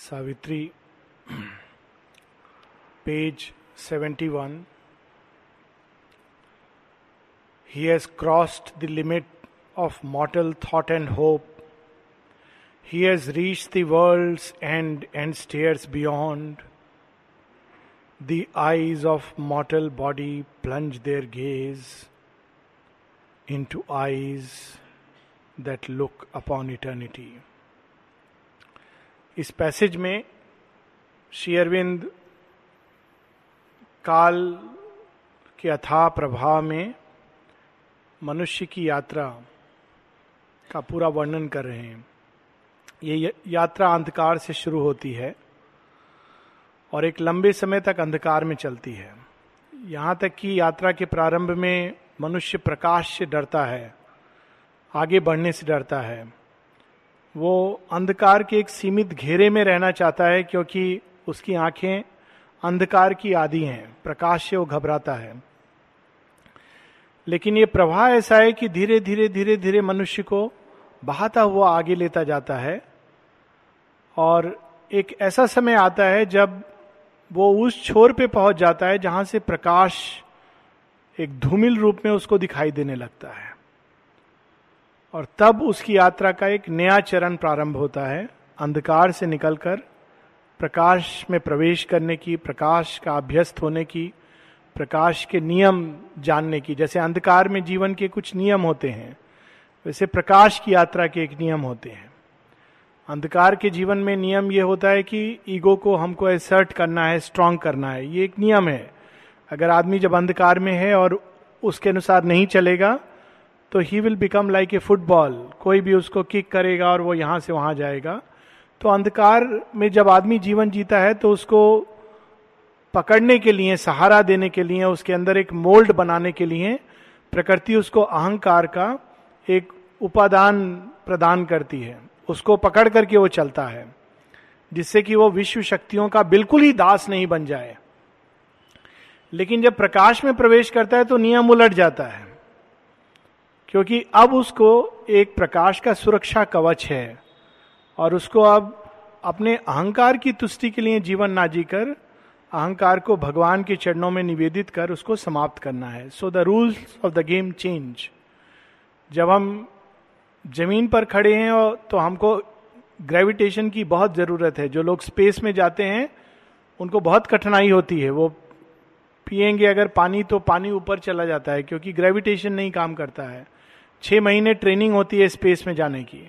Savitri, page 71. He has crossed the limit of mortal thought and hope. He has reached the world's end and stares beyond. The eyes of mortal body plunge their gaze into eyes that look upon eternity. इस passage में श्री अरविंद काल के अथाह प्रभाव में मनुष्य की यात्रा का पूरा वर्णन कर रहे हैं। ये यात्रा अंधकार से शुरू होती है और एक लंबे समय तक अंधकार में चलती है। यहाँ तक कि यात्रा के प्रारंभ में मनुष्य प्रकाश से डरता है, आगे बढ़ने से डरता है। वो अंधकार के एक सीमित घेरे में रहना चाहता है क्योंकि उसकी आँखें अंधकार की आदि हैं, प्रकाश से वो घबराता है। लेकिन ये प्रवाह ऐसा है कि धीरे धीरे धीरे धीरे मनुष्य को बहाता हुआ आगे लेता जाता है और एक ऐसा समय आता है जब वो उस छोर पे पहुँच जाता है जहाँ से प्रकाश एक धूमिल रूप में उसको दिखाई देने लगता है। और तब उसकी यात्रा का एक नया चरण प्रारंभ होता है। अंधकार से निकलकर, प्रकाश में प्रवेश करने की, प्रकाश का अभ्यस्त होने की, प्रकाश के नियम जानने की। जैसे अंधकार में जीवन के कुछ नियम होते हैं, वैसे प्रकाश की यात्रा के एक नियम होते हैं। अंधकार के जीवन में नियम ये होता है कि ईगो को हमको एसर्ट करना है स्ट्रांग करना है। ये एक नियम है। अगर आदमी जब अंधकार में है और उसके अनुसार नहीं चलेगा तो he will become like a football कोई भी उसको किक करेगा और वो यहाँ से वहाँ जाएगा। तो अंधकार में जब आदमी जीवन जीता है तो उसको पकड़ने के लिए, सहारा देने के लिए, उसके अंदर एक मोल्ड बनाने के लिए प्रकृति उसको अहंकार का एक उपादान प्रदान करती है। उसको पकड़ करके वो चलता है, जिससे कि वो विश्व शक्तियों का बिल्कुल ही दास नहीं बन जाए। लेकिन जब प्रकाश में प्रवेश करता है तो नियम उलट जाता है। क्योंकि अब उसको एक प्रकाश का सुरक्षा कवच है और उसको अब अपने अहंकार की तुष्टि के लिए जीवन ना जीकर अहंकार को भगवान के चरणों में निवेदित कर उसको समाप्त करना है। So the rules of the game change जब हम ज़मीन पर खड़े हैं तो हमको ग्रेविटेशन की बहुत ज़रूरत है। जो लोग स्पेस में जाते हैं, उनको बहुत कठिनाई होती है। वो पिएँगे अगर पानी तो पानी ऊपर चला जाता है, क्योंकि ग्रेविटेशन नहीं काम करता है। छह महीने ट्रेनिंग होती है स्पेस में जाने की।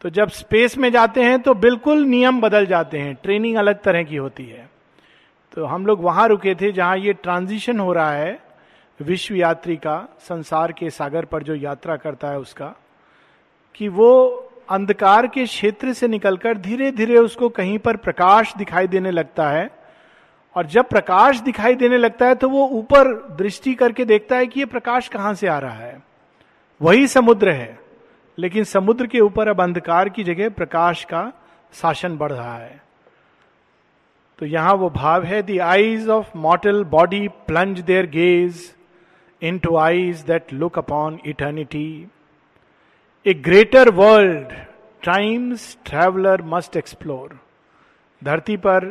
तो जब स्पेस में जाते हैं तो बिल्कुल नियम बदल जाते हैं। ट्रेनिंग अलग तरह की होती है। तो हम लोग वहाँ रुके थे जहाँ ये ट्रांजिशन हो रहा है विश्व यात्री का, संसार के सागर पर जो यात्रा करता है उसका, कि वो अंधकार के क्षेत्र से निकलकर धीरे धीरे उसको कहीं पर प्रकाश दिखाई देने लगता है। और जब प्रकाश दिखाई देने लगता है तो वो ऊपर दृष्टि करके देखता है कि ये प्रकाश कहाँ से आ रहा है। वही समुद्र है। लेकिन समुद्र के ऊपर अब अंधकार की जगह प्रकाश का शासन बढ़ रहा है। तो यहाँ वो भाव है the eyes of mortal body plunge their gaze into eyes that look upon eternity a greater world time's traveller must explore धरती पर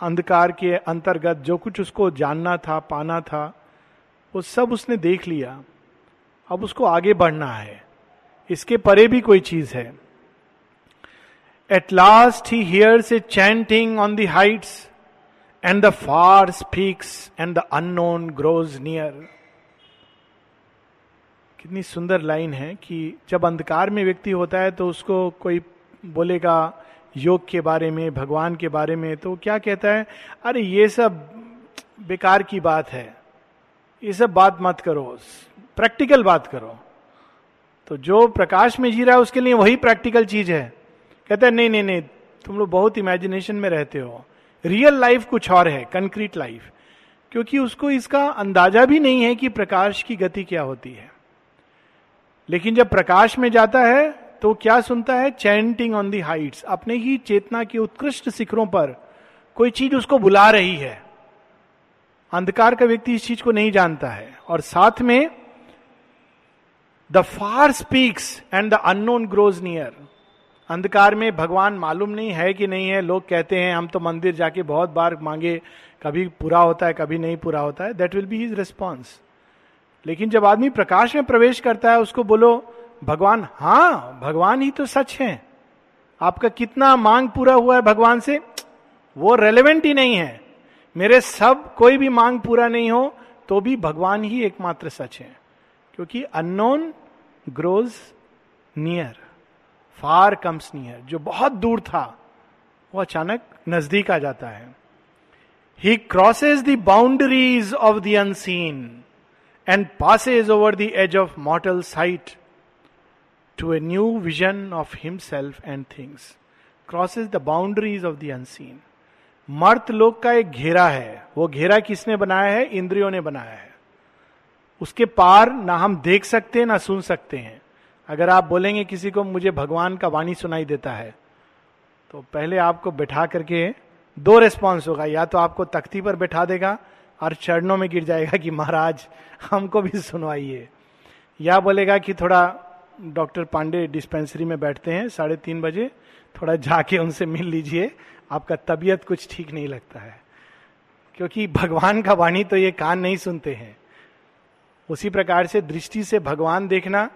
अंधकार के अंतर्गत जो कुछ उसको जानना था, पाना था, वो सब उसने देख लिया। अब उसको आगे बढ़ना है। इसके परे भी कोई चीज़ है। At last he hears a chanting on the heights and the far speaks and the unknown grows near कितनी सुंदर लाइन है कि जब अंधकार में व्यक्ति होता है तो उसको कोई बोलेगा योग के बारे में, भगवान के बारे में तो क्या कहता है? अरे ये सब बेकार की बात है। ये सब बात मत करो। प्रैक्टिकल बात करो। तो जो प्रकाश में जी रहा है, उसके लिए वही प्रैक्टिकल चीज़ है। कहते है, नहीं नहीं नहीं, तुम लोग बहुत इमेजिनेशन में रहते हो। रियल लाइफ कुछ और है कंक्रीट लाइफ क्योंकि उसको इसका अंदाज़ा भी नहीं है कि प्रकाश की गति क्या होती है। लेकिन जब प्रकाश में जाता है तो क्या सुनता है? चैंटिंग ऑन दी हाइट्स अपने ही चेतना के उत्कृष्ट शिखरों पर कोई चीज़ उसको बुला रही है। अंधकार का व्यक्ति इस चीज़ को नहीं जानता है। और साथ में the far speaks and the unknown grows near अंधकार में भगवान मालूम नहीं है कि नहीं है। लोग कहते हैं, हम तो मंदिर जाके बहुत बार मांगे, कभी पूरा होता है, कभी नहीं पूरा होता है। That will be his response लेकिन जब आदमी प्रकाश में प्रवेश करता है, उसको बोलो, भगवान हाँ भगवान ही तो सच है। आपका कितना मांग पूरा हुआ है भगवान से? वो रेलेवेंट ही नहीं है। मेरे सब कोई भी मांग पूरा नहीं हो तो भी भगवान ही एकमात्र सच है। क्योंकि unknown grows near far comes near जो बहुत दूर था, वो अचानक नज़दीक आ जाता है। He crosses the boundaries of the unseen and passes over the edge of mortal sight to a new vision of himself and things crosses the boundaries of the unseen मर्त लोक का एक घेरा है। वो घेरा किसने बनाया है? इंद्रियों ने बनाया है। उसके पार ना हम देख सकते हैं ना सुन सकते हैं। अगर आप बोलेंगे किसी को, मुझे भगवान का वाणी सुनाई देता है तो पहले आपको बैठा करके दो रिस्पॉन्स होगा। या तो आपको तख्ती पर बैठा देगा और चरणों में गिर जाएगा कि, महाराज, हमको भी सुनवाइए। या बोलेगा कि, थोड़ा डॉक्टर पांडे डिस्पेंसरी में बैठते हैं, साढ़े तीन बजे, थोड़ा जाके उनसे मिल लीजिए, आपका तबीयत कुछ ठीक नहीं लगता है। क्योंकि भगवान का वाणी तो ये कान नहीं सुनते हैं। उसी प्रकार से दृष्टि से भगवान देखना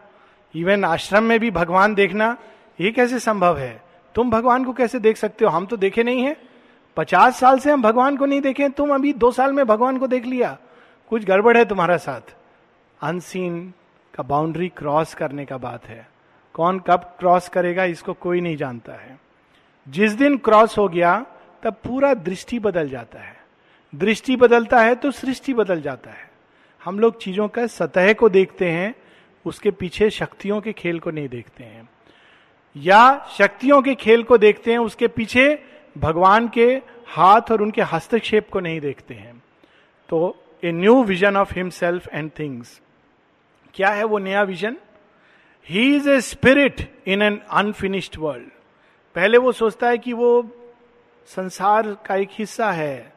इवन आश्रम में भी भगवान देखना, ये कैसे संभव है? तुम भगवान को कैसे देख सकते हो? हम तो देखे नहीं है। पचास साल से हम भगवान को नहीं देखे, तुम अभी दो साल में भगवान को देख लिया। कुछ गड़बड़ है तुम्हारा साथ। अनसीन का बाउंड्री क्रॉस करने का बात है। कौन कब क्रॉस करेगा, इसको कोई नहीं जानता है। जिस दिन क्रॉस हो गया, तब पूरा दृष्टि बदल जाता है। दृष्टि बदलता है तो सृष्टि बदल जाता है। हम लोग चीज़ों का सतह को देखते हैं, उसके पीछे शक्तियों के खेल को नहीं देखते हैं। या शक्तियों के खेल को देखते हैं, उसके पीछे भगवान के हाथ और उनके हस्तक्षेप को नहीं देखते हैं। तो a new vision of himself and things क्या है वो नया vision he is a spirit in an unfinished world पहले वो सोचता है कि वो संसार का एक हिस्सा है।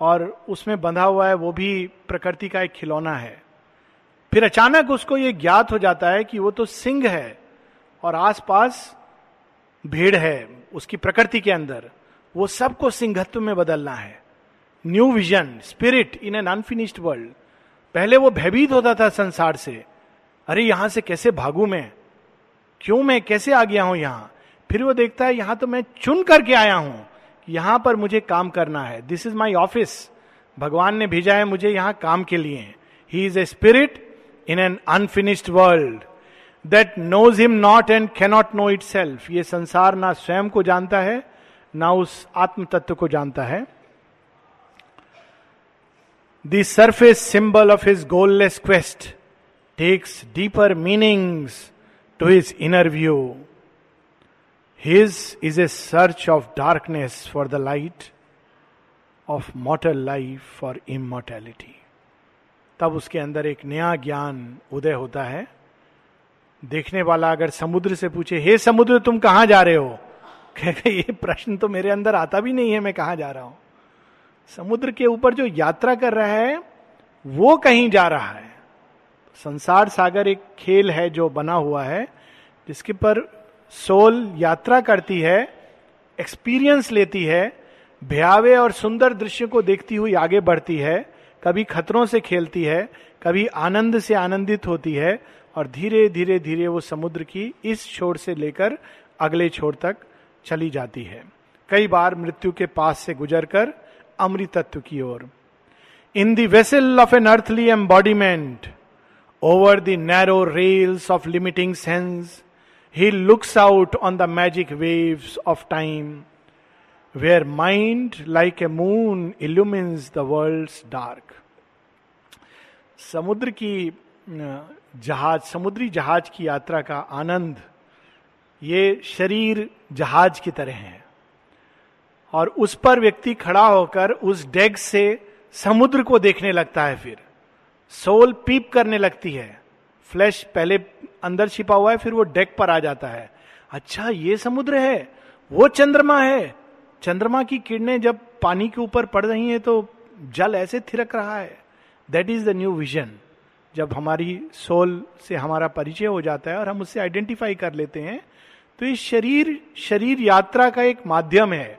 और उसमें बंधा हुआ है, वो भी प्रकृति का एक खिलौना है। फिर अचानक उसको ये ज्ञात हो जाता है कि वो तो सिंह है और आसपास भीड़ है उसकी प्रकृति के अंदर। वो सबको सिंहत्व में बदलना है। New vision, spirit in an unfinished world. पहले वो भयभीत होता था संसार से। अरे, यहाँ से कैसे भागू मैं? क्यों मैं? कैसे आ गया हूँ यहाँ? फिर वो देखता है, यहाँ तो मैं चुन करके आया हूँ। यहाँ पर मुझे काम करना है। दिस इज़ माई ऑफ़िस भगवान ने भेजा है मुझे यहाँ काम के लिए। He is a spirit in an unfinished world that knows him not and cannot know itself ये संसार ना स्वयं को जानता है, ना उस आत्म तत्व को जानता है। The symbol of his goalless quest takes deeper meanings to his inner view His is a search of darkness for the light of mortal life for immortality. तब उसके अंदर एक नया ज्ञान उदय होता है। देखने वाला अगर समुद्र से पूछे, हे समुद्र, तुम कहाँ जा रहे हो? कहेगा, ये प्रश्न तो मेरे अंदर आता भी नहीं है, मैं कहाँ जा रहा हूँ? समुद्र के ऊपर जो यात्रा कर रहा है, वो कहीं जा रहा है। संसार सागर एक खेल है जो बना हुआ है, जिसके पर सोल यात्रा करती है एक्सपीरियंस लेती है भयावे और सुंदर दृश्य को देखती हुई आगे बढ़ती है, कभी खतरों से खेलती है, कभी आनंद से आनंदित होती है और धीरे धीरे धीरे वो समुद्र की इस छोर से लेकर अगले छोर तक चली जाती है। कई बार मृत्यु के पास से गुजरकर अमृत तत्व की ओर। In the vessel of an earthly embodiment over the narrow rails of limiting sense He looks out on the magic waves of time, where mind, like a moon, illumines the world's dark. समुद्र की जहाज़ समुद्री जहाज़ की यात्रा का आनंद ये शरीर जहाज़ की तरह है। और उस पर व्यक्ति खड़ा होकर उस डेग से समुद्र को देखने लगता है फिर। सोल पीप करने लगती है। फ्लैश पहले अंदर छिपा हुआ है, फिर वो डेक पर आ जाता है। अच्छा ये समुद्र है, वो चंद्रमा है। चंद्रमा की किरणें जब पानी के ऊपर पड़ रही हैं तो जल ऐसे थिरक रहा है। That is the new vision जब हमारी सोल से हमारा परिचय हो जाता है और हम उससे आइडेंटिफाई कर लेते हैं तो ये शरीर शरीर यात्रा का एक माध्यम है।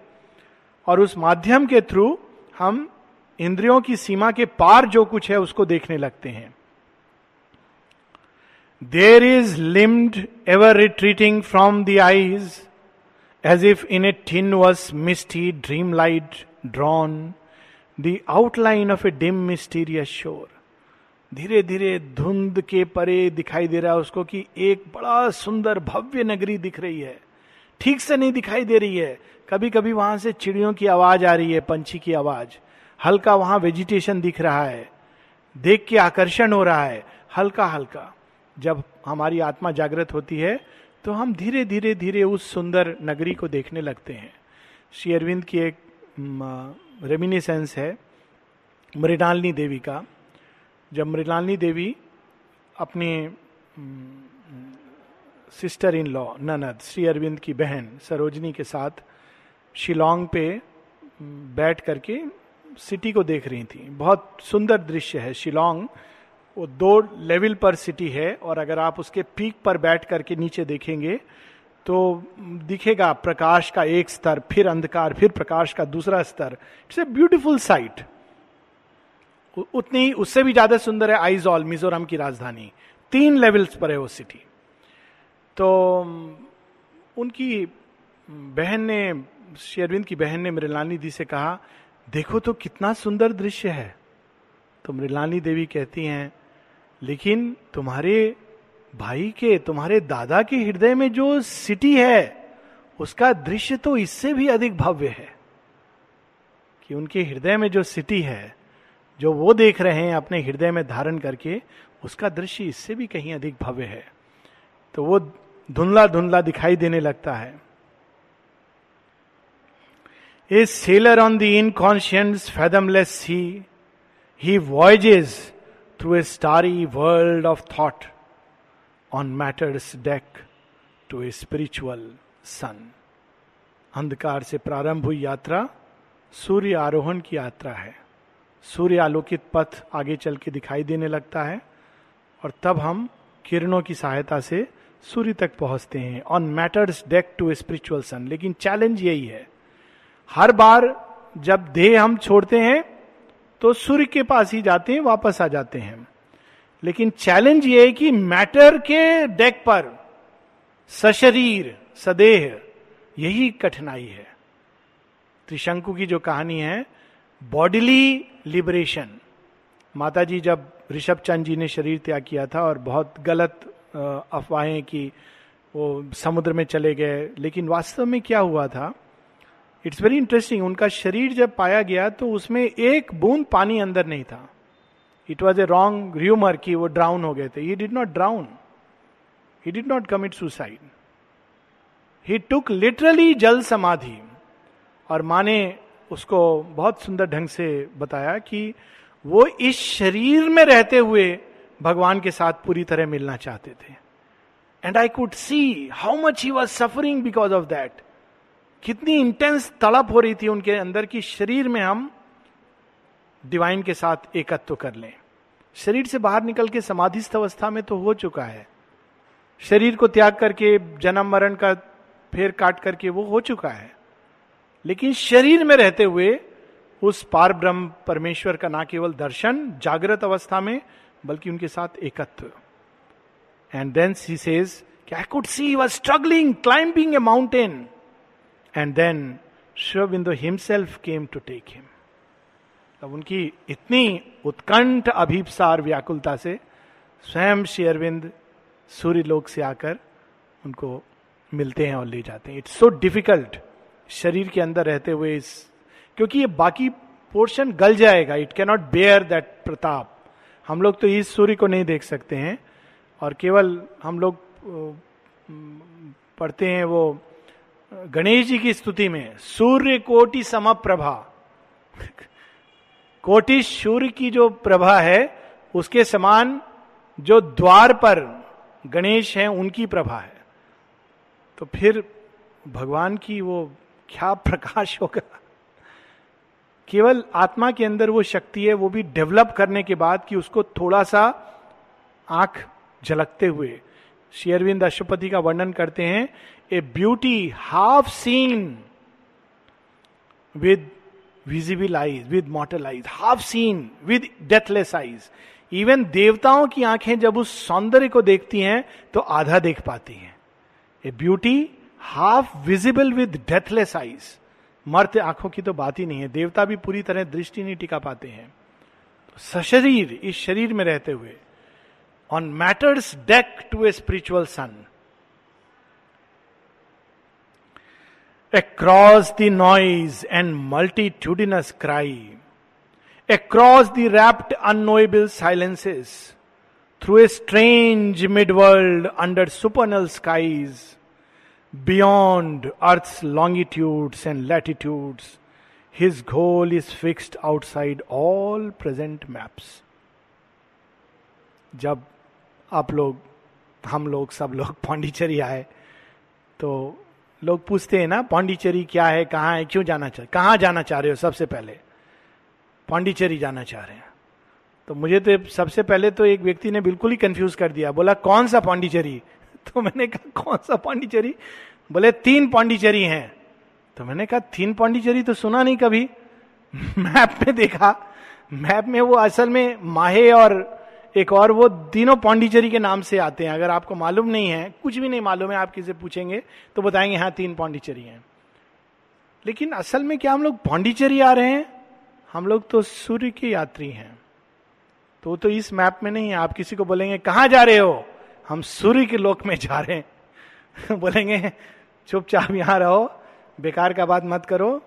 और उस माध्यम के थ्रू हम इंद्रियों की सीमा के पार जो कुछ है, उसको देखने लगते हैं। There is limned ever retreating from the eyes as if in a thin was misty dream light drawn the outline of a dim mysterious shore धीरे धीरे धुंध के परे दिखाई दे रहा है उसको कि एक बड़ा सुंदर भव्य नगरी दिख रही है। ठीक से नहीं दिखाई दे रही है। कभी कभी वहाँ से चिड़ियों की आवाज़ आ रही है, पंछी की आवाज़। हल्का वहाँ वेजिटेशन दिख रहा है। देख के आकर्षण हो रहा है। हल्का हल्का जब हमारी आत्मा जागृत होती है तो हम धीरे धीरे धीरे उस सुंदर नगरी को देखने लगते हैं। श्री अरविंद की एक रेमिनिसेंस है, मृणालिनी देवी का। जब मृणालिनी देवी अपने सिस्टर इन लॉ ननद, श्री अरविंद की बहन, सरोजनी के साथ शिलोंग पे बैठ करके सिटी को देख रही थी। बहुत सुंदर दृश्य है शिलोंग। वो दो लेवल पर सिटी है और अगर आप उसके पीक पर बैठ करके नीचे देखेंगे तो दिखेगा प्रकाश का एक स्तर, फिर अंधकार, फिर प्रकाश का दूसरा स्तर। इट्स ए ब्यूटिफुल साइट उतनी उससे भी ज़्यादा सुंदर है आइजॉल, मिजोरम की राजधानी। तीन लेवल्स पर है वो सिटी तो उनकी, बहन ने, शेरविंद की बहन ने मृलानी दी से कहा, देखो तो कितना सुंदर दृश्य है। तो मृलानी देवी कहती हैं लेकिन तुम्हारे भाई के, तुम्हारे दादा के हृदय में जो सिटी है, उसका दृश्य तो इससे भी अधिक भव्य है कि उनके हृदय में जो सिटी है, जो वो देख रहे हैं अपने हृदय में धारण करके, उसका दृश्य इससे भी कहीं अधिक भव्य है। तो वो धुंधला धुंधला दिखाई देने लगता है। A sailor on the inconscient fathomless sea he voyages through a starry world of thought on matter's deck to a spiritual sun अंधकार से प्रारंभ हुई यात्रा सूर्य आरोहण की यात्रा है। सूर्य आलोकित पथ आगे चल के दिखाई देने लगता है और तब हम किरणों की सहायता से सूर्य तक पहुँचते हैं on matter's deck to a spiritual sun लेकिन चैलेंज यही है। हर बार जब देह हम छोड़ते हैं तो सूर्य के पास ही जाते हैं, वापस आ जाते हैं। लेकिन चैलेंज ये है कि मैटर के डेक पर सशरीर, सदेह, यही कठिनाई है। त्रिशंकु की जो कहानी है बॉडीली लिबरेशन माता जी जब ऋषभ चंद जी ने शरीर त्याग किया था और बहुत गलत अफवाहें की वो समुद्र में चले गए, लेकिन वास्तव में क्या हुआ था? इट्स वेरी इंटरेस्टिंग उनका शरीर जब पाया गया तो उसमें एक बूंद पानी अंदर नहीं था। It was a wrong rumour कि वो ड्राउन हो गए थे। He did not drown he did not commit suicide he took literally जल समाधि और माने उसको बहुत सुंदर ढंग से बताया कि वो इस शरीर में रहते हुए भगवान के साथ पूरी तरह मिलना चाहते थे। And I could see how much he was suffering because of that कितनी इंटेंस तड़प हो रही थी उनके अंदर की शरीर में हम डिवाइन के साथ एकत्व कर लें। शरीर से बाहर निकल के समाधिस्थ अवस्था में तो हो चुका है। शरीर को त्याग करके, जन्म, मरण का फेर काट करके वो हो चुका है। लेकिन शरीर में रहते हुए उस पार ब्रह्म परमेश्वर का ना केवल दर्शन, जागृत अवस्था में, बल्कि उनके साथ एकत्व। And then she says I could see was struggling climbing a mountain and then Shivabindu himself came to take him तब उनकी इतनी उत्कंठ अभिप्सार व्याकुलता से स्वयं शेयरविंद सूर्य लोक से आकर उनको मिलते हैं और ले जाते हैं। इट्स सो डिफ़िकल्ट शरीर के अंदर रहते हुए इस, क्योंकि ये बाकी पोर्शन गल जाएगा। इट कैनॉट बेयर दैट प्रताप। हम लोग तो इस सूर्य को नहीं देख सकते हैं। और केवल हम लोग पढ़ते हैं वो गणेश जी की स्तुति में सूर्य कोटि सम प्रभा कोटि सूर्य की जो प्रभा है, उसके समान जो द्वार पर गणेश हैं, उनकी प्रभा है। तो फिर भगवान की वो क्या प्रकाश होगा? केवल आत्मा के अंदर वो शक्ति है, वो भी डेवलप करने के बाद कि उसको थोड़ा सा आँख झलकते हुए शेयरविंद अशुपति का वर्णन करते हैं, a beauty half seen with visible eyes, with mortal eyes, half seen with deathless eyes. Even देवताओं की आँखें जब उस सौंदर्य को देखती हैं तो आधा देख पाती हैं। A beauty half visible with deathless eyes. मर्त आँखों की तो बात ही नहीं है, देवता भी पूरी तरह दृष्टि नहीं टिका पाते हैं। तो सशरीर, इस शरीर में रहते हुए on matter's deck to a spiritual sun. Across the noise and multitudinous cry, across the rapt, unknowable silences, through a strange midworld under supernal skies, beyond earth's longitudes and latitudes, his goal is fixed outside all present maps. जब आप लोग, हम लोग, सब लोग पांडिचेरी आए। तो लोग पूछते हैं ना, पांडिचेरी क्या है, कहाँ है, क्यों जाना चाह, कहाँ जाना चाह रहे हो सबसे पहले? पांडिचेरी जाना चाह रहे हैं। तो मुझे तो सबसे पहले तो एक व्यक्ति ने बिल्कुल ही कंफ्यूज कर दिया। बोला, कौन सा पांडिचेरी? तो मैंने कहा, कौन सा पांडिचेरी? बोले, तीन पांडिचेरी हैं। तो मैंने कहा, तीन पांडिचेरी तो सुना नहीं कभी? मैप में देखा। मैप में वो असल में माहे और एक और, वो तीनों पांडिचेरी के नाम से आते हैं। अगर आपको मालूम नहीं है, कुछ भी नहीं मालूम है, आप किसे पूछेंगे तो बताएँगे हाँ तीन पांडिचेरी हैं। लेकिन असल में क्या हम लोग पांडिचेरी आ रहे हैं? हम लोग तो सूर्य के यात्री हैं। तो तो इस मैप में नहीं है। आप किसी को बोलेंगे, कहाँ जा रहे हो? हम सूर्य के लोक में जा रहे हैं। बोलेंगे, चुपचाप यहाँ रहो, बेकार का बात मत करो।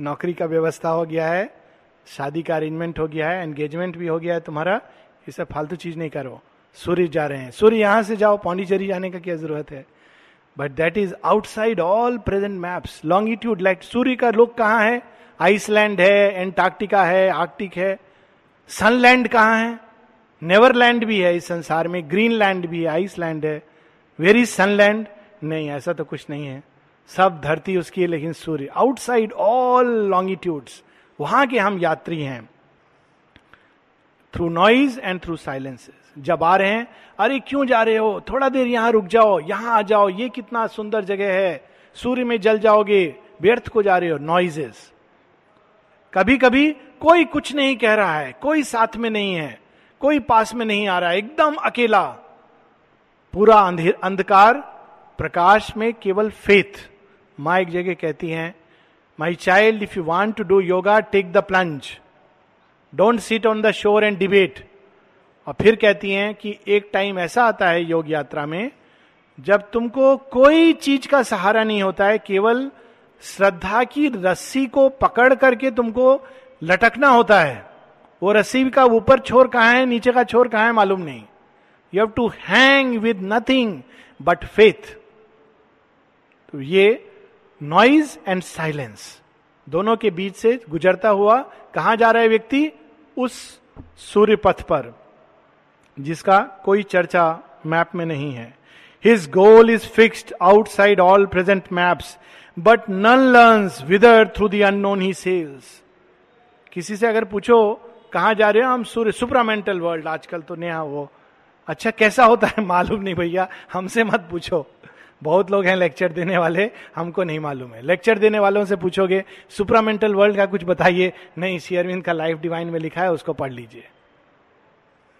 नौकरी का व्यवस्था हो गया है, शादी का अरेंजमेंट हो गया है एंगेजमेंट भी हो गया है तुम्हारा। ये सब फालतू चीज़ नहीं करो। सूर्य जा रहे हैं। सूर्य यहाँ से जाओ, पौंडीचेरी जाने का क्या ज़रूरत है? But that is outside all present maps longitude like सूर्य का लोक कहाँ है? आइसलैंड है एंटार्क्टिका है आर्कटिक है। सनलैंड कहाँ है? नेवरलैंड भी है इस संसार में। ग्रीनलैंड भी है आइसलैंड है। वेरी सनलैंड नहीं, ऐसा तो कुछ नहीं है। सब धरती उसकी है, लेकिन सूर्य। आउटसाइड ऑल लॉन्गिट्यूड्स वहाँ के हम यात्री हैं। Through noise and through silences जब आ रहे हैं, अरे क्यों जा रहे हो? थोड़ा देर यहाँ रुक जाओ, यहाँ आ जाओ, ये कितना सुंदर जगह है। सूर्य में जल जाओगे, व्यर्थ को जा रहे हो नॉइजेस कभी कभी कोई कुछ नहीं कह रहा है, कोई साथ में नहीं है, कोई पास में नहीं आ रहा है एकदम अकेला। पूरा अंधकार, प्रकाश में केवल फेथ माँ एक जगह कहती हैं my child if you want to do yoga take the plunge don't sit on the shore and debate. और फिर कहती हैं कि एक टाइम ऐसा आता है योग यात्रा में, जब तुमको कोई चीज़ का सहारा नहीं होता है, केवल श्रद्धा की रस्सी को पकड़ करके तुमको लटकना होता है। वो रस्सी का ऊपर छोर कहाँ है, नीचे का छोर कहाँ है मालूम नहीं। You have to hang with nothing but faith तो ये नॉइज़ एंड साइलेंस दोनों के बीच से गुजरता हुआ कहाँ जा रहा है व्यक्ति? उस सूर्य पथ पर, जिसका कोई चर्चा मैप में नहीं है। His goal is fixed outside all present maps but none learn whither through the unknown he sails किसी से अगर पूछो, कहा जा रहे हो? हम सूर्य सुपरामेंटल वर्ल्ड आजकल तो नया वो। अच्छा कैसा होता है? मालूम नहीं भैया, हमसे मत पूछो। बहुत लोग हैं लेक्चर देने वाले, हमको नहीं मालूम है। लेक्चर देने वालों से पूछोगे सुपरामेंटल वर्ल्ड का कुछ बताइए? नहीं शेयरविंद का लाइफ डिवाइन में लिखा है, उसको पढ़ लीजिए।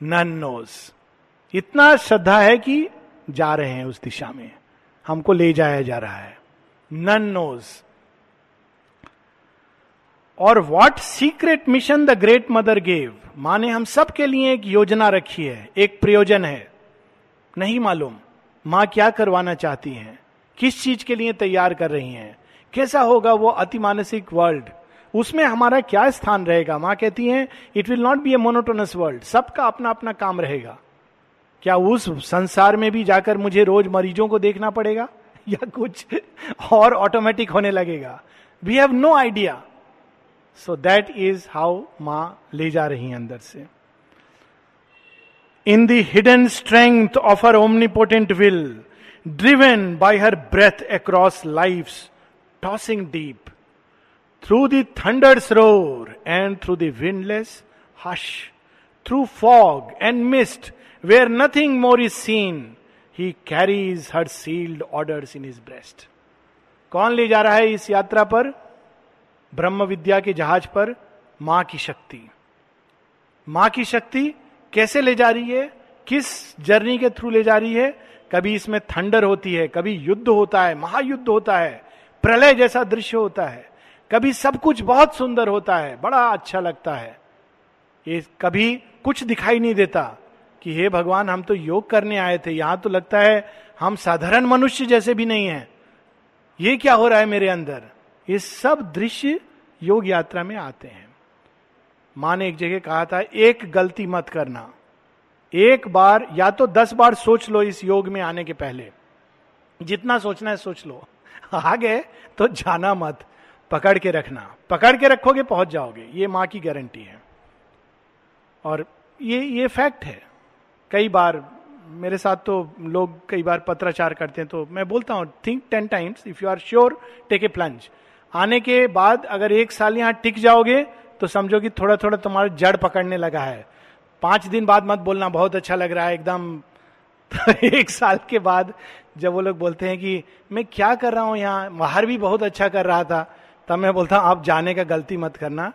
नन नोज़ इतना श्रद्धा है कि जा रहे हैं उस दिशा में। हमको ले जाया जा रहा है। None knows or what secret mission the great mother gave माने हम सबके लिए एक योजना रखी है, एक प्रयोजन है। नहीं मालूम। माँ क्या करवाना चाहती हैं? किस चीज़ के लिए तैयार कर रही हैं? कैसा होगा वो अति मानसिक वर्ल्ड उसमें हमारा क्या स्थान रहेगा? माँ कहती हैं it will not be a monotonous world सबका अपना अपना काम रहेगा. क्या उस संसार में भी जाकर मुझे रोज मरीजों को देखना पड़ेगा? या कुछ और ऑटोमेटिक होने लगेगा? We have no idea so that is how माँ ले जा रही है अंदर से। In the hidden strength of her omnipotent will driven by her breath across life tossing deep through thunder roar and through dinless hush through fog and mist where nothing more is seen he carries her sealed order in his breast कौन ले जा रहा है इस यात्रा पर? ब्रह्म विद्या के जहाज़ पर माँ की शक्ति। माँ की शक्ति कैसे ले जा रही है? किस जर्नी के थ्रू ले जा रही है? कभी इसमें थंडर होती है, कभी युद्ध होता है, महायुद्ध होता है, प्रलय जैसा दृश्य होता है, कभी सब कुछ बहुत सुंदर होता है, बड़ा अच्छा लगता है। ये कभी कुछ दिखाई नहीं देता कि हे भगवान, हम तो योग करने आए थे, यहाँ तो लगता है हम साधारण मनुष्य जैसे भी नहीं है। ये क्या हो रहा है मेरे अंदर? ये सब दृश्य योग यात्रा में आते हैं। माँ ने एक जगह कहा था, एक गलती मत करना। एक बार या तो दस बार सोच लो इस योग में आने के पहले। जितना सोचना है सोच लो। आ गए तो जाना मत, पकड़ के रखना। पकड़ के रखोगे पहुँच जाओगे। ये माँ की गारंटी है। और ये ये फैक्ट है। कई बार मेरे साथ तो लोग कई बार पत्राचार करते हैं तो मैं बोलता हूँ think ten times if you are sure take a plunge आने के बाद अगर एक साल यहाँ टिक जाओगे तो समझो कि थोड़ा थोड़ा तुम्हारा जड़ पकड़ने लगा है। पाँच दिन बाद मत बोलना, बहुत अच्छा लग रहा है, एकदम। तो एक साल के बाद जब वो लोग बोलते हैं कि, मैं क्या कर रहा हूँ यहाँ? बाहर भी बहुत अच्छा कर रहा था। तब मैं बोलता हूँ, आप जाने का गलती मत करना।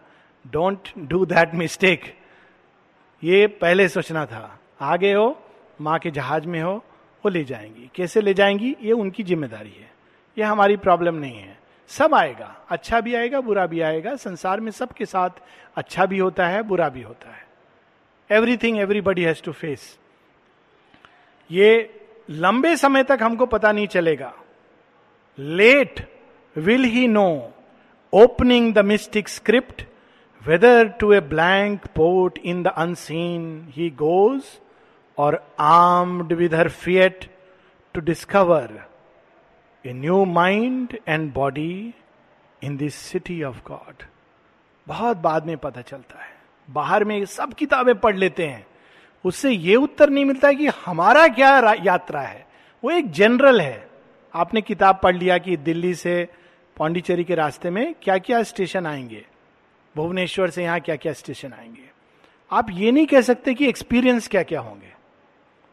डोंट डू दैट मिस्टेक ये पहले सोचना था। आगे हो, माँ के जहाज़ में हो, वो ले जाएँगी। कैसे ले जाएँगी? ये उनकी ज़िम्मेदारी है। ये हमारी प्रॉब्लम नहीं है। सब आएगा। अच्छा भी आएगा, बुरा भी आएगा। संसार में सबके साथ अच्छा भी होता है, बुरा भी होता है। Everything everybody has to face ये लंबे समय तक हमको पता नहीं चलेगा। Late will he know opening the mystic script whether to a blank port in the unseen he goes or armed with her fiat to discover a new mind and body in this city of God बहुत बाद में पता चलता है। बाहर में सब किताबें पढ़ लेते हैं। उससे ये उत्तर नहीं मिलता कि हमारा क्या यात्रा है। वो एक जनरल है। आपने किताब पढ़ लिया कि दिल्ली से पांडिचेरी के रास्ते में क्या क्या स्टेशन आएँगे? भुवनेश्वर से यहाँ क्या क्या स्टेशन आएँगे? आप ये नहीं कह सकते कि एक्सपीरियंस क्या क्या होंगे।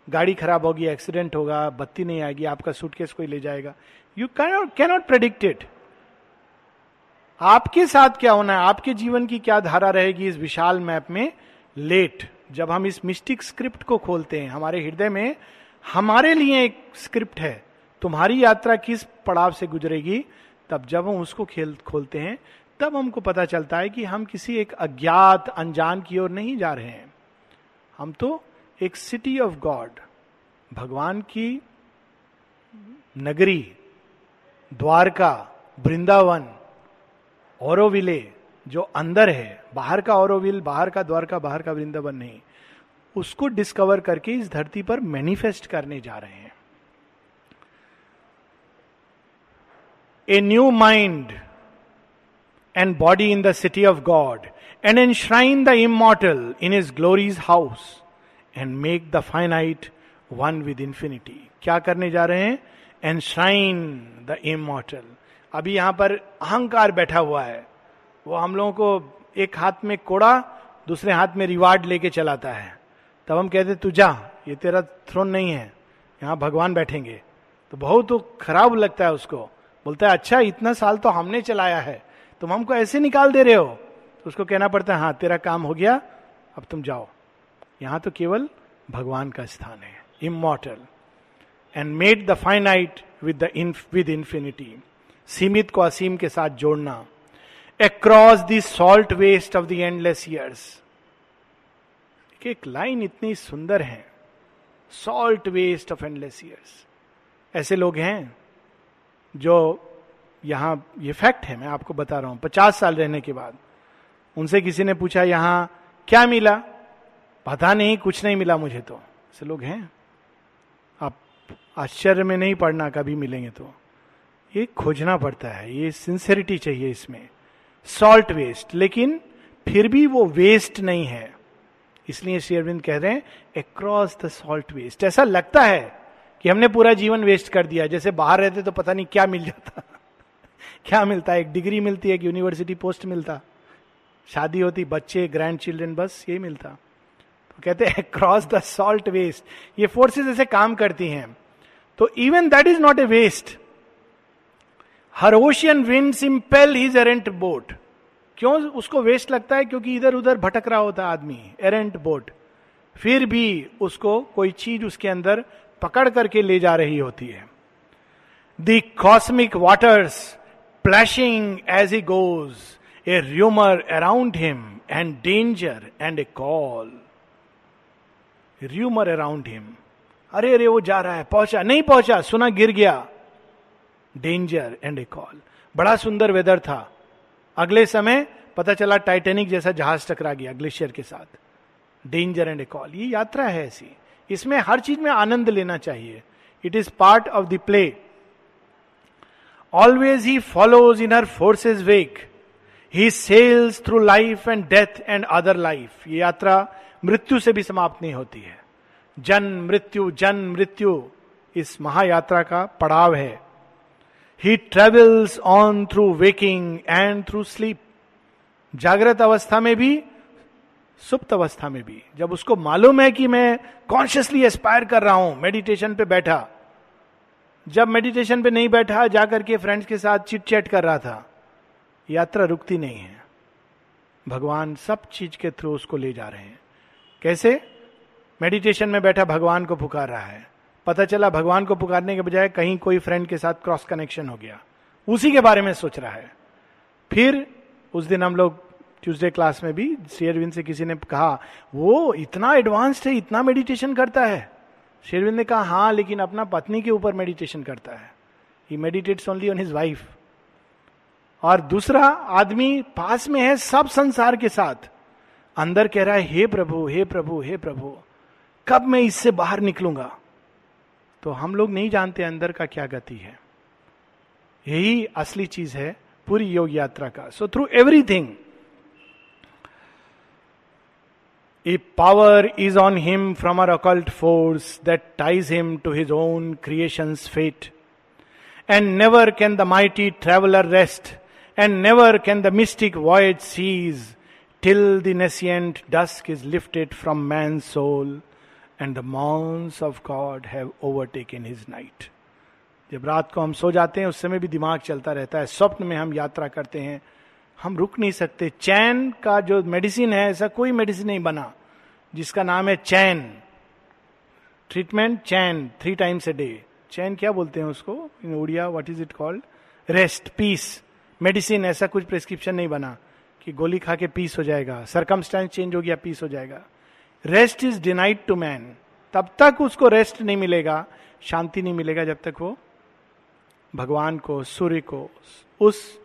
गाड़ी खराब होगी एक्सीडेंट होगा, बत्ती नहीं आएगी, आपका सूटकेस कोई ले जाएगा। यू कैनॉट कैनॉट प्रेडिक्टेड आपके साथ क्या होना है? आपके जीवन की क्या धारा रहेगी इस विशाल मैप में? लेट जब हम इस मिस्टिक स्क्रिप्ट को खोलते हैं, हमारे हृदय में हमारे लिए एक स्क्रिप्ट है। तुम्हारी यात्रा किस पड़ाव से गुजरेगी? तब जब हम उसको खेल, खोलते हैं, तब हमको पता चलता है कि हम किसी एक अज्ञात अनजान की ओर नहीं जा रहे हैं। हम तो एक सिटी ऑफ़ गॉड, भगवान की नगरी, द्वारका, वृंदावन, औरोविले, जो अंदर है, बाहर का औरोविल, बाहर का द्वारका, बाहर का वृंदावन नहीं, उसको डिस्कवर करके इस धरती पर मैनिफेस्ट करने जा रहे हैं। A new mind and body in the city of God and enshrine the immortal in his glory's house and make the finite one with infinity क्या करने जा रहे हैं? एनश्राइन द इमोटल अभी यहाँ पर अहंकार बैठा हुआ है। वो हम लोगों को एक हाथ में कोड़ा, दूसरे हाथ में रिवार्ड लेके चलाता है। तब हम कहते तू जा, ये तेरा थ्रोन नहीं है। यहाँ भगवान बैठेंगे। तो बहुत तो खराब लगता है उसको। बोलता है अच्छा इतना साल तो हमने चलाया है। तुम हमको ऐसे निकाल दे रहे हो? तो उसको कहना पड़ता है हाँ तेरा काम हो गया, अब तुम जाओ। यहाँ तो केवल भगवान का स्थान है immortal and made the finite with the with infinity सीमित को असीम के साथ जोड़ना across the salt waste of the endless years एक लाइन इतनी सुंदर है salt waste of endless years ऐसे लोग हैं जो यहाँ, ये फैक्ट है, मैं आपको बता रहा हूँ, पचास साल रहने के बाद उनसे किसी ने पूछा, यहाँ क्या मिला? पता नहीं, कुछ नहीं मिला मुझे तो। ऐसे लोग हैं। आप आश्चर्य में नहीं पढ़ना कभी मिलेंगे तो। ये खोजना पड़ता है। ये सिंसेरिटी चाहिए इसमें। सॉल्ट वेस्ट लेकिन फिर भी वो वेस्ट नहीं है। इसलिए श्री अरविंद कह रहे हैं अक्रॉस द सॉल्ट वेस्ट ऐसा लगता है कि हमने पूरा जीवन वेस्ट कर दिया। जैसे बाहर रहते तो पता नहीं क्या मिल जाता। क्या मिलता? है एक डिग्री मिलती है एक यूनिवर्सिटी पोस्ट मिलता। शादी होती, बच्चे ग्रैंड चिल्ड्रन बस यही मिलता। कहते हैं क्रॉस द सॉल्ट वेस्ट ये फोर्सेस ऐसे काम करती हैं। तो even that is not a waste her ocean winds impel his errant boat क्यों उसको वेस्ट लगता है? क्योंकि इधर उधर भटक रहा होता आदमी एरेंट बोट फिर भी उसको कोई चीज़ उसके अंदर पकड़ करके ले जा रही होती है। The cosmic waters plashing as he goes a rumour around him and danger and a call rumour around him अरे अरे, वो जा रहा है, पहुँचा। नहीं पहुँचा, सुना, गिर गया। डेंजर एंड ए कॉल बड़ा सुंदर वेदर था। अगले समय पता चला टाइटेनिक जैसा जहाज़ टकरा गया ग्लेशियर के साथ। डेंजर एंड ए कॉल ये यात्रा है ऐसी। इसमें हर चीज़ में आनंद लेना चाहिए। It is part of the play always he follows in her forces wake he sails through life and death and other life ये यात्रा मृत्यु से भी समाप्त नहीं होती है। जन्म मृत्यु जन्म मृत्यु इस महायात्रा का पड़ाव है। He travels on through waking and through sleep जागृत अवस्था में भी, सुप्त अवस्था में भी। जब उसको मालूम है कि मैं कॉन्शियसली एस्पायर कर रहा हूँ मेडिटेशन पे बैठा। जब मेडिटेशन पे नहीं बैठा, जाकर के फ्रेंड्स के साथ चिट चैट कर रहा था। यात्रा रुकती नहीं है। भगवान सब चीज़ के थ्रू उसको ले जा रहे हैं। कैसे? मेडिटेशन में बैठा भगवान को पुकार रहा है। पता चला भगवान को पुकारने के बजाय कहीं कोई फ्रेंड के साथ क्रॉस कनेक्शन हो गया। उसी के बारे में सोच रहा है। फिर उस दिन हम लोग ट्यूसडे क्लास में भी शेरविंद से किसी ने कहा, वो इतना एडवांस्ड है, इतना मेडिटेशन करता है। शेरविंद ने कहा हाँ लेकिन अपना पत्नी के ऊपर मेडिटेशन करता है। He meditates only on his wife और दूसरा आदमी पास में है सब संसार के साथ। अंदर कह रहा है, हे प्रभु हे प्रभु हे प्रभु, कब मैं इससे बाहर निकलूँगा? तो हम लोग नहीं जानते अंदर का क्या गति है। यही असली चीज़ है पूरी योग यात्रा का। So through everything a power is on him from her occult force that ties him to his own creation fate and never can the mighty traveller rest and never can the mystic void cease till the nescient dusk is lifted from man soul and the morns of God have overtaken his night जब रात को हम सो जाते हैं, उस समय भी दिमाग चलता रहता है। स्वप्न में हम यात्रा करते हैं। हम रुक नहीं सकते। चैन का जो मेडिसिन है, ऐसा कोई मेडिसिन नहीं बना, जिसका नाम है चैन। ट्रीटमेंट चैन थ्री टाइम्स ए डे चैन क्या बोलते हैं उसको? In Odia what is it called rest peace medicine, ऐसा कुछ प्रिस्क्रिप्शन नहीं बना। कि गोली खा के पीस हो जाएगा सरकमस्टांस चेंज हो गया पीस हो जाएगा। Rest is denied to man तब तक उसको रेस्ट नहीं मिलेगा, शांति नहीं मिलेगा जब तक वो भगवान को, सूर्य को, उस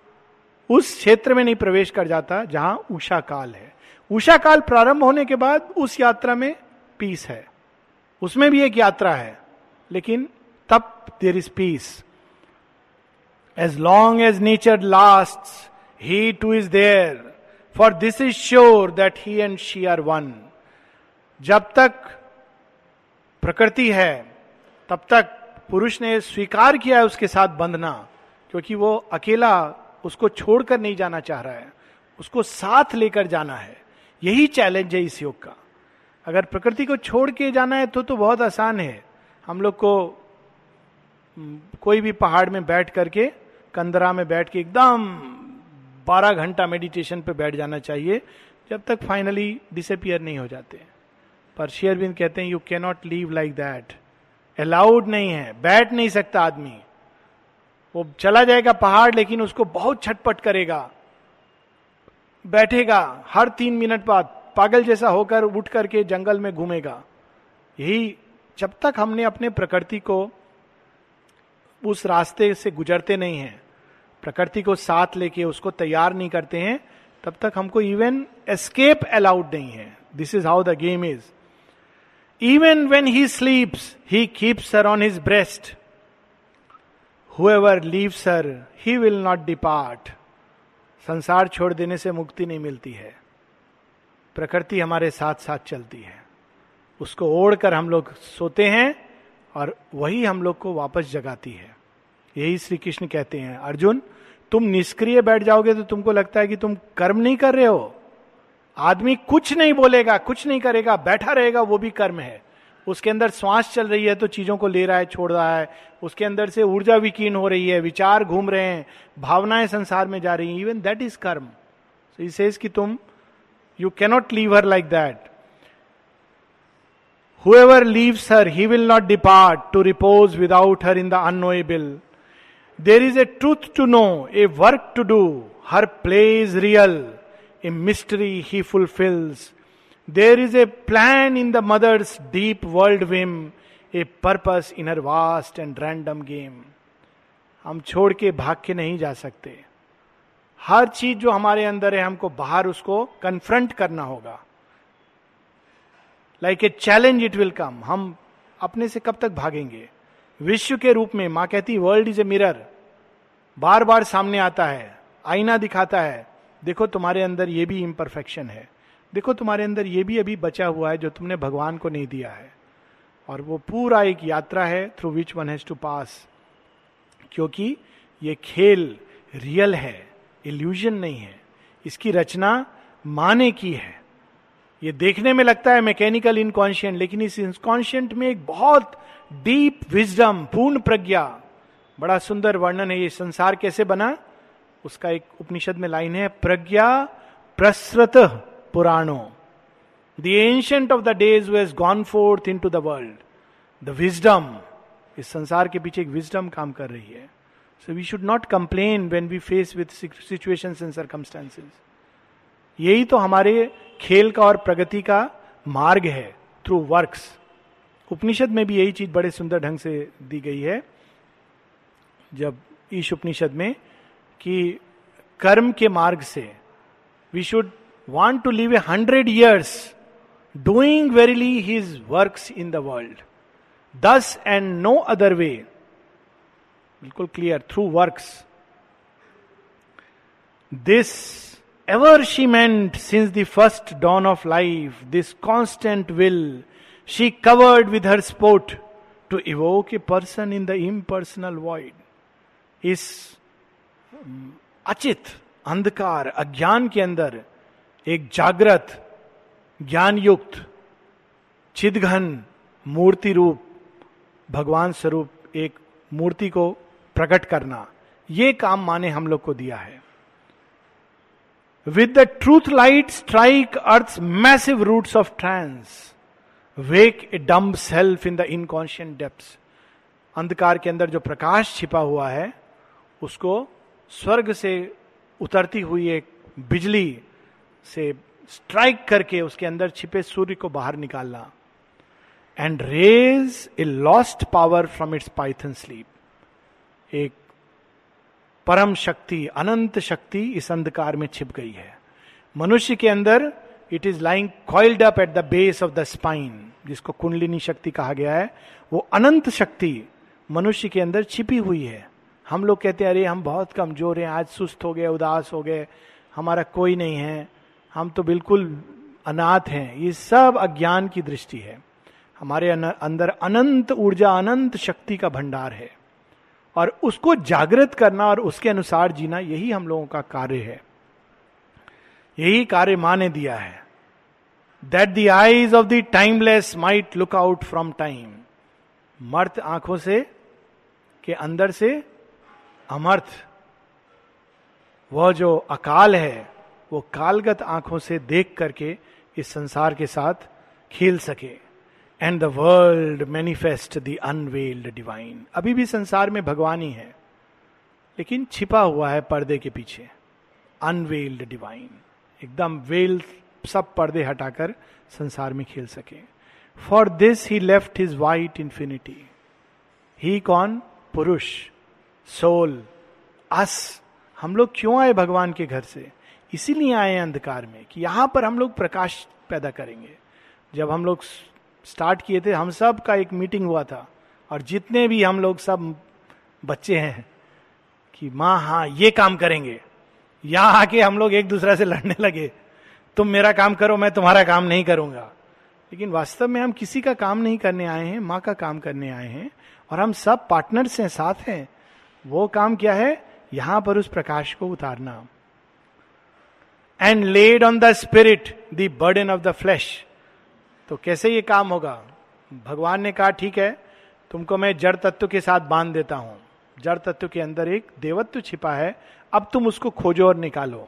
उस क्षेत्र में नहीं प्रवेश कर जाता जहाँ उषा काल है। उषा काल प्रारंभ होने के बाद उस यात्रा में पीस है। उसमें भी एक यात्रा है, लेकिन तब there is peace as long as nature last he too is there for this is sure that he and she are one जब तक प्रकृति है, तब तक पुरुष ने स्वीकार किया है उसके साथ बंधना, क्योंकि वो अकेला उसको छोड़कर नहीं जाना चाह रहा है, उसको साथ लेकर जाना है। यही चैलेंज है इस योग का। अगर प्रकृति को छोड़ के जाना है तो तो बहुत आसान है। हम लोग को कोई भी पहाड़ में बैठ करके, कंदरा में बैठ के एकदम बारह घंटा मेडिटेशन पे बैठ जाना चाहिए, जब तक फाइनली डिसअपियर नहीं हो जाते। पर शेयरबिंद कहते हैं you cannot leave like that allowed नहीं है। बैठ नहीं सकता आदमी। वो चला जाएगा पहाड़, लेकिन उसको बहुत छटपट करेगा। बैठेगा, हर तीन मिनट बाद पागल जैसा होकर उठ करके जंगल में घूमेगा। यही जब तक हमने अपने प्रकृति को उस रास्ते से गुजरते नहीं हैं। प्रकृति को साथ लेके उसको तैयार नहीं करते हैं तब तक हमको इवन एस्केप अलाउड नहीं है। This is how the game is even when he sleeps he keeps her on his breast. Whoever leaves her, he will not depart. संसार छोड़ देने से मुक्ति नहीं मिलती है। प्रकृति हमारे साथ साथ चलती है। उसको ओढ़कर हम लोग सोते हैं और वही हम लोग को वापस जगाती है। यही श्री कृष्ण कहते हैं अर्जुन तुम निष्क्रिय बैठ जाओगे तो तुमको लगता है कि तुम कर्म नहीं कर रहे हो। आदमी कुछ नहीं बोलेगा कुछ नहीं करेगा बैठा रहेगा वो भी कर्म है। उसके अंदर श्वास चल रही है तो चीज़ों को ले रहा है छोड़ रहा है। उसके अंदर से ऊर्जा विकीर्ण हो रही है विचार घूम रहे हैं भावनाएँ संसार में जा रही हैं। इवन दैट इज़ कर्म सो कि तुम you cannot leave her like that Whoever leaves her, he will not depart to repose without her in the unknowable. There is a truth to know a work to do her play is real a mystery he fulfils there is a plan in the mother's deep world whim a purpose in her vast and random game हम छोड़ के भाग के नहीं जा सकते। हर चीज़ जो हमारे अंदर है, हमको बाहर उसको कन्फ्रंट करना होगा। Like a challenge it will come हम अपने से कब तक भागेंगे? विश्व के रूप में, माँ कहती वर्ल्ड इज़ ए मिररर बार बार सामने आता है, आईना दिखाता है, देखो तुम्हारे अंदर ये भी इम्परफेक्शन है। देखो तुम्हारे अंदर ये भी अभी बचा हुआ है जो तुमने भगवान को नहीं दिया है। और वो पूरा एक यात्रा है through which one has to pass क्योंकि ये खेल रियल है इल्यूजन नहीं है। इसकी रचना माने की है। ये देखने में लगता है मैकेनिकल इनकॉन्शियंट लेकिन इस इनकॉन्शियंट में एक बहुत डीप विजडम पूर्ण प्रज्ञा बड़ा सुंदर वर्णन है ये संसार कैसे बना? उसका एक उपनिषद में लाइन है, प्रज्ञा प्रसृत पुराणो। The ancient of the days was gone forth into the world the wisdom इस संसार के पीछे एक विजडम काम कर रही है। So we should not complain when we face with situation and circumstances यही तो हमारे खेल का और प्रगति का मार्ग है थ्रू वर्क्स उपनिषद में भी यही चीज़ बड़े सुंदर ढंग से दी गई है। जब ईश उपनिषद में कि कर्म के मार्ग से we should want to live a hundred years doing verily his work in the world thus and no other way बिल्कुल clear through work this ever she meant since the first dawn of life this constant will she covered with her sport to evoke a person in the impersonal world इस अचित अंधकार, अज्ञान के अंदर एक जागृत ज्ञान युक्त चिदघन मूर्ति रूप, भगवान स्वरूप एक मूर्ति को प्रकट करना, ये काम माने हम लोग को दिया है with the truth light strike earth massive roots of trance wake a dumb self in the inconscient depths. अंधकार के अंदर जो प्रकाश छिपा हुआ है उसको स्वर्ग से उतरती हुई एक बिजली से स्ट्राइक करके उसके अंदर छिपे सूर्य को बाहर निकालना। And raise a lost power from its python sleep एक परम शक्ति, अनंत शक्ति इस अंधकार में छिप गई है। मनुष्य के अंदर it is lying coiled up at the base of the spine जिसको कुंडलिनी शक्ति कहा गया है। वो अनंत शक्ति मनुष्य के अंदर छिपी हुई है। हम लोग कहते हैं, अरे, हम बहुत कमज़ोर हैं, आज सुस्त हो गए, उदास हो गए, हमारा कोई नहीं है, हम तो बिल्कुल अनाथ हैं। ये सब अज्ञान की दृष्टि है। हमारे अंदर अनंत ऊर्जा, अनंत शक्ति का भंडार है। और उसको जागृत करना और उसके अनुसार जीना, यही हम लोगों का कार्य है। यही कार्य माँ ने दिया है। That the eyes of the timeless might look out from time मर्थ आँखों से के अंदर से अमर्थ। वह जो अकाल है, वो कालगत आँखों से देख करके इस संसार के साथ खेल सके। And the world manifest the unveiled divine अभी भी संसार में भगवान ही है, लेकिन छिपा हुआ है पर्दे के पीछे। अनवेल्ड डिवाइन एकदम वेल सब पर्दे हटाकर संसार में खेल सके। For this he left his white infinity he कौन? पुरुष। सोल, अस, हम लोग क्यों आए भगवान के घर से? इसीलिए आए अंधकार में कि यहाँ पर हम लोग प्रकाश पैदा करेंगे। जब हम लोग स्टार्ट किए थे, हम सब का एक मीटिंग हुआ था और जितने भी हम लोग सब बच्चे हैं कि माँ हाँ ये काम करेंगे। यहाँ आके हम लोग एक दूसरे से लड़ने लगे। तुम मेरा काम करो, मैं तुम्हारा काम नहीं करूँगा। लेकिन वास्तव में हम किसी का काम नहीं करने आए हैं, माँ का काम करने आए हैं और हम सब पार्टनर्स हैं, साथ हैं। वो काम क्या है? यहाँ पर उस प्रकाश को उतारना। And laid on the spirit the burden of the flesh तो कैसे ये काम होगा? भगवान ने कहा, ठीक है, तुमको मैं जड़ तत्व के साथ बाँध देता हूँ। जड़ तत्व के अंदर एक देवत्व छिपा है। अब तुम उसको खोजो और निकालो।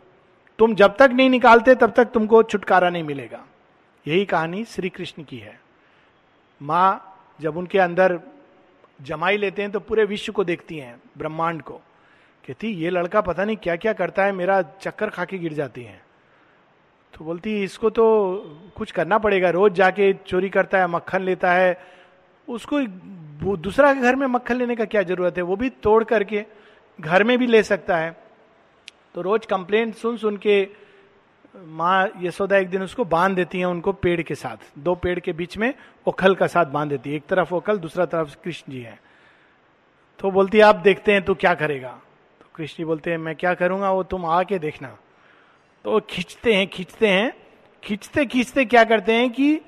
तुम जब तक नहीं निकालते, तब तक तुमको छुटकारा नहीं मिलेगा। यही कहानी श्री कृष्ण की है। माँ जब उनके अंदर जमाई लेते हैं तो पूरे विश्व को देखती हैं, ब्रह्मांड को। कहती, ये लड़का पता नहीं क्या क्या करता है, मेरा चक्कर खा के गिर जाती है। तो बोलती, इसको तो कुछ करना पड़ेगा, रोज जाके चोरी करता है, मक्खन लेता है। उसको दूसरा के घर में मक्खन लेने का क्या ज़रूरत है? वो भी तोड़ करके घर में भी ले सकता है। तो रोज कंप्लेंट सुन सुन के माँ यशोदा एक दिन उसको बाँध देती है उनको पेड़ के साथ। दो पेड़ के बीच में ओखल का साथ बाँध देती है। एक तरफ़ ओखल, दूसरा तरफ़ कृष्ण जी है। तो बोलती है, आप देखते हैं तो क्या करेगा? तो कृष्ण जी बोलते हैं, मैं क्या करूँगा? वो तुम आके देखना। तो खींचते हैं खींचते हैं। खींचते खींचते क्या करते हैं कि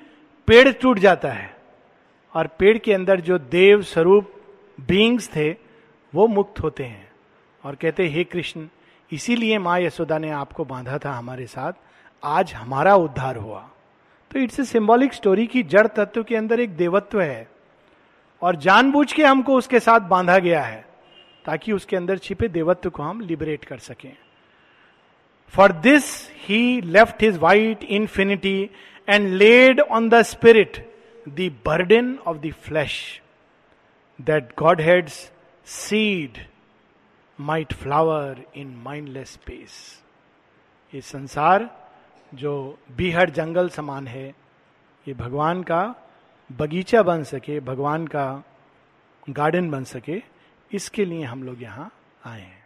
पेड़ टूट जाता है। और पेड़ के अंदर जो देव स्वरूप बींग्स थे, वो मुक्त होते हैं। और कहते हे कृष्ण इसीलिए माँ यशोदा ने आपको बांधा था हमारे साथ। आज हमारा उद्धार हुआ। तो इट्स ए सिंबॉलिक स्टोरी की जड़ तत्व के अंदर एक देवत्व है और जानबूझ के हमको उसके साथ बांधा गया है ताकि उसके अंदर छिपे देवत्व को हम लिबरेट कर सकें। For this he left his white infinity and laid on the spirit the burden of the flesh that godhead's seed might flower in mindless space ये संसार जो बीहड़ जंगल समान है, ये भगवान का बगीचा बन सके, भगवान का गार्डन बन सके, इसके लिए हम लोग यहाँ आए हैं।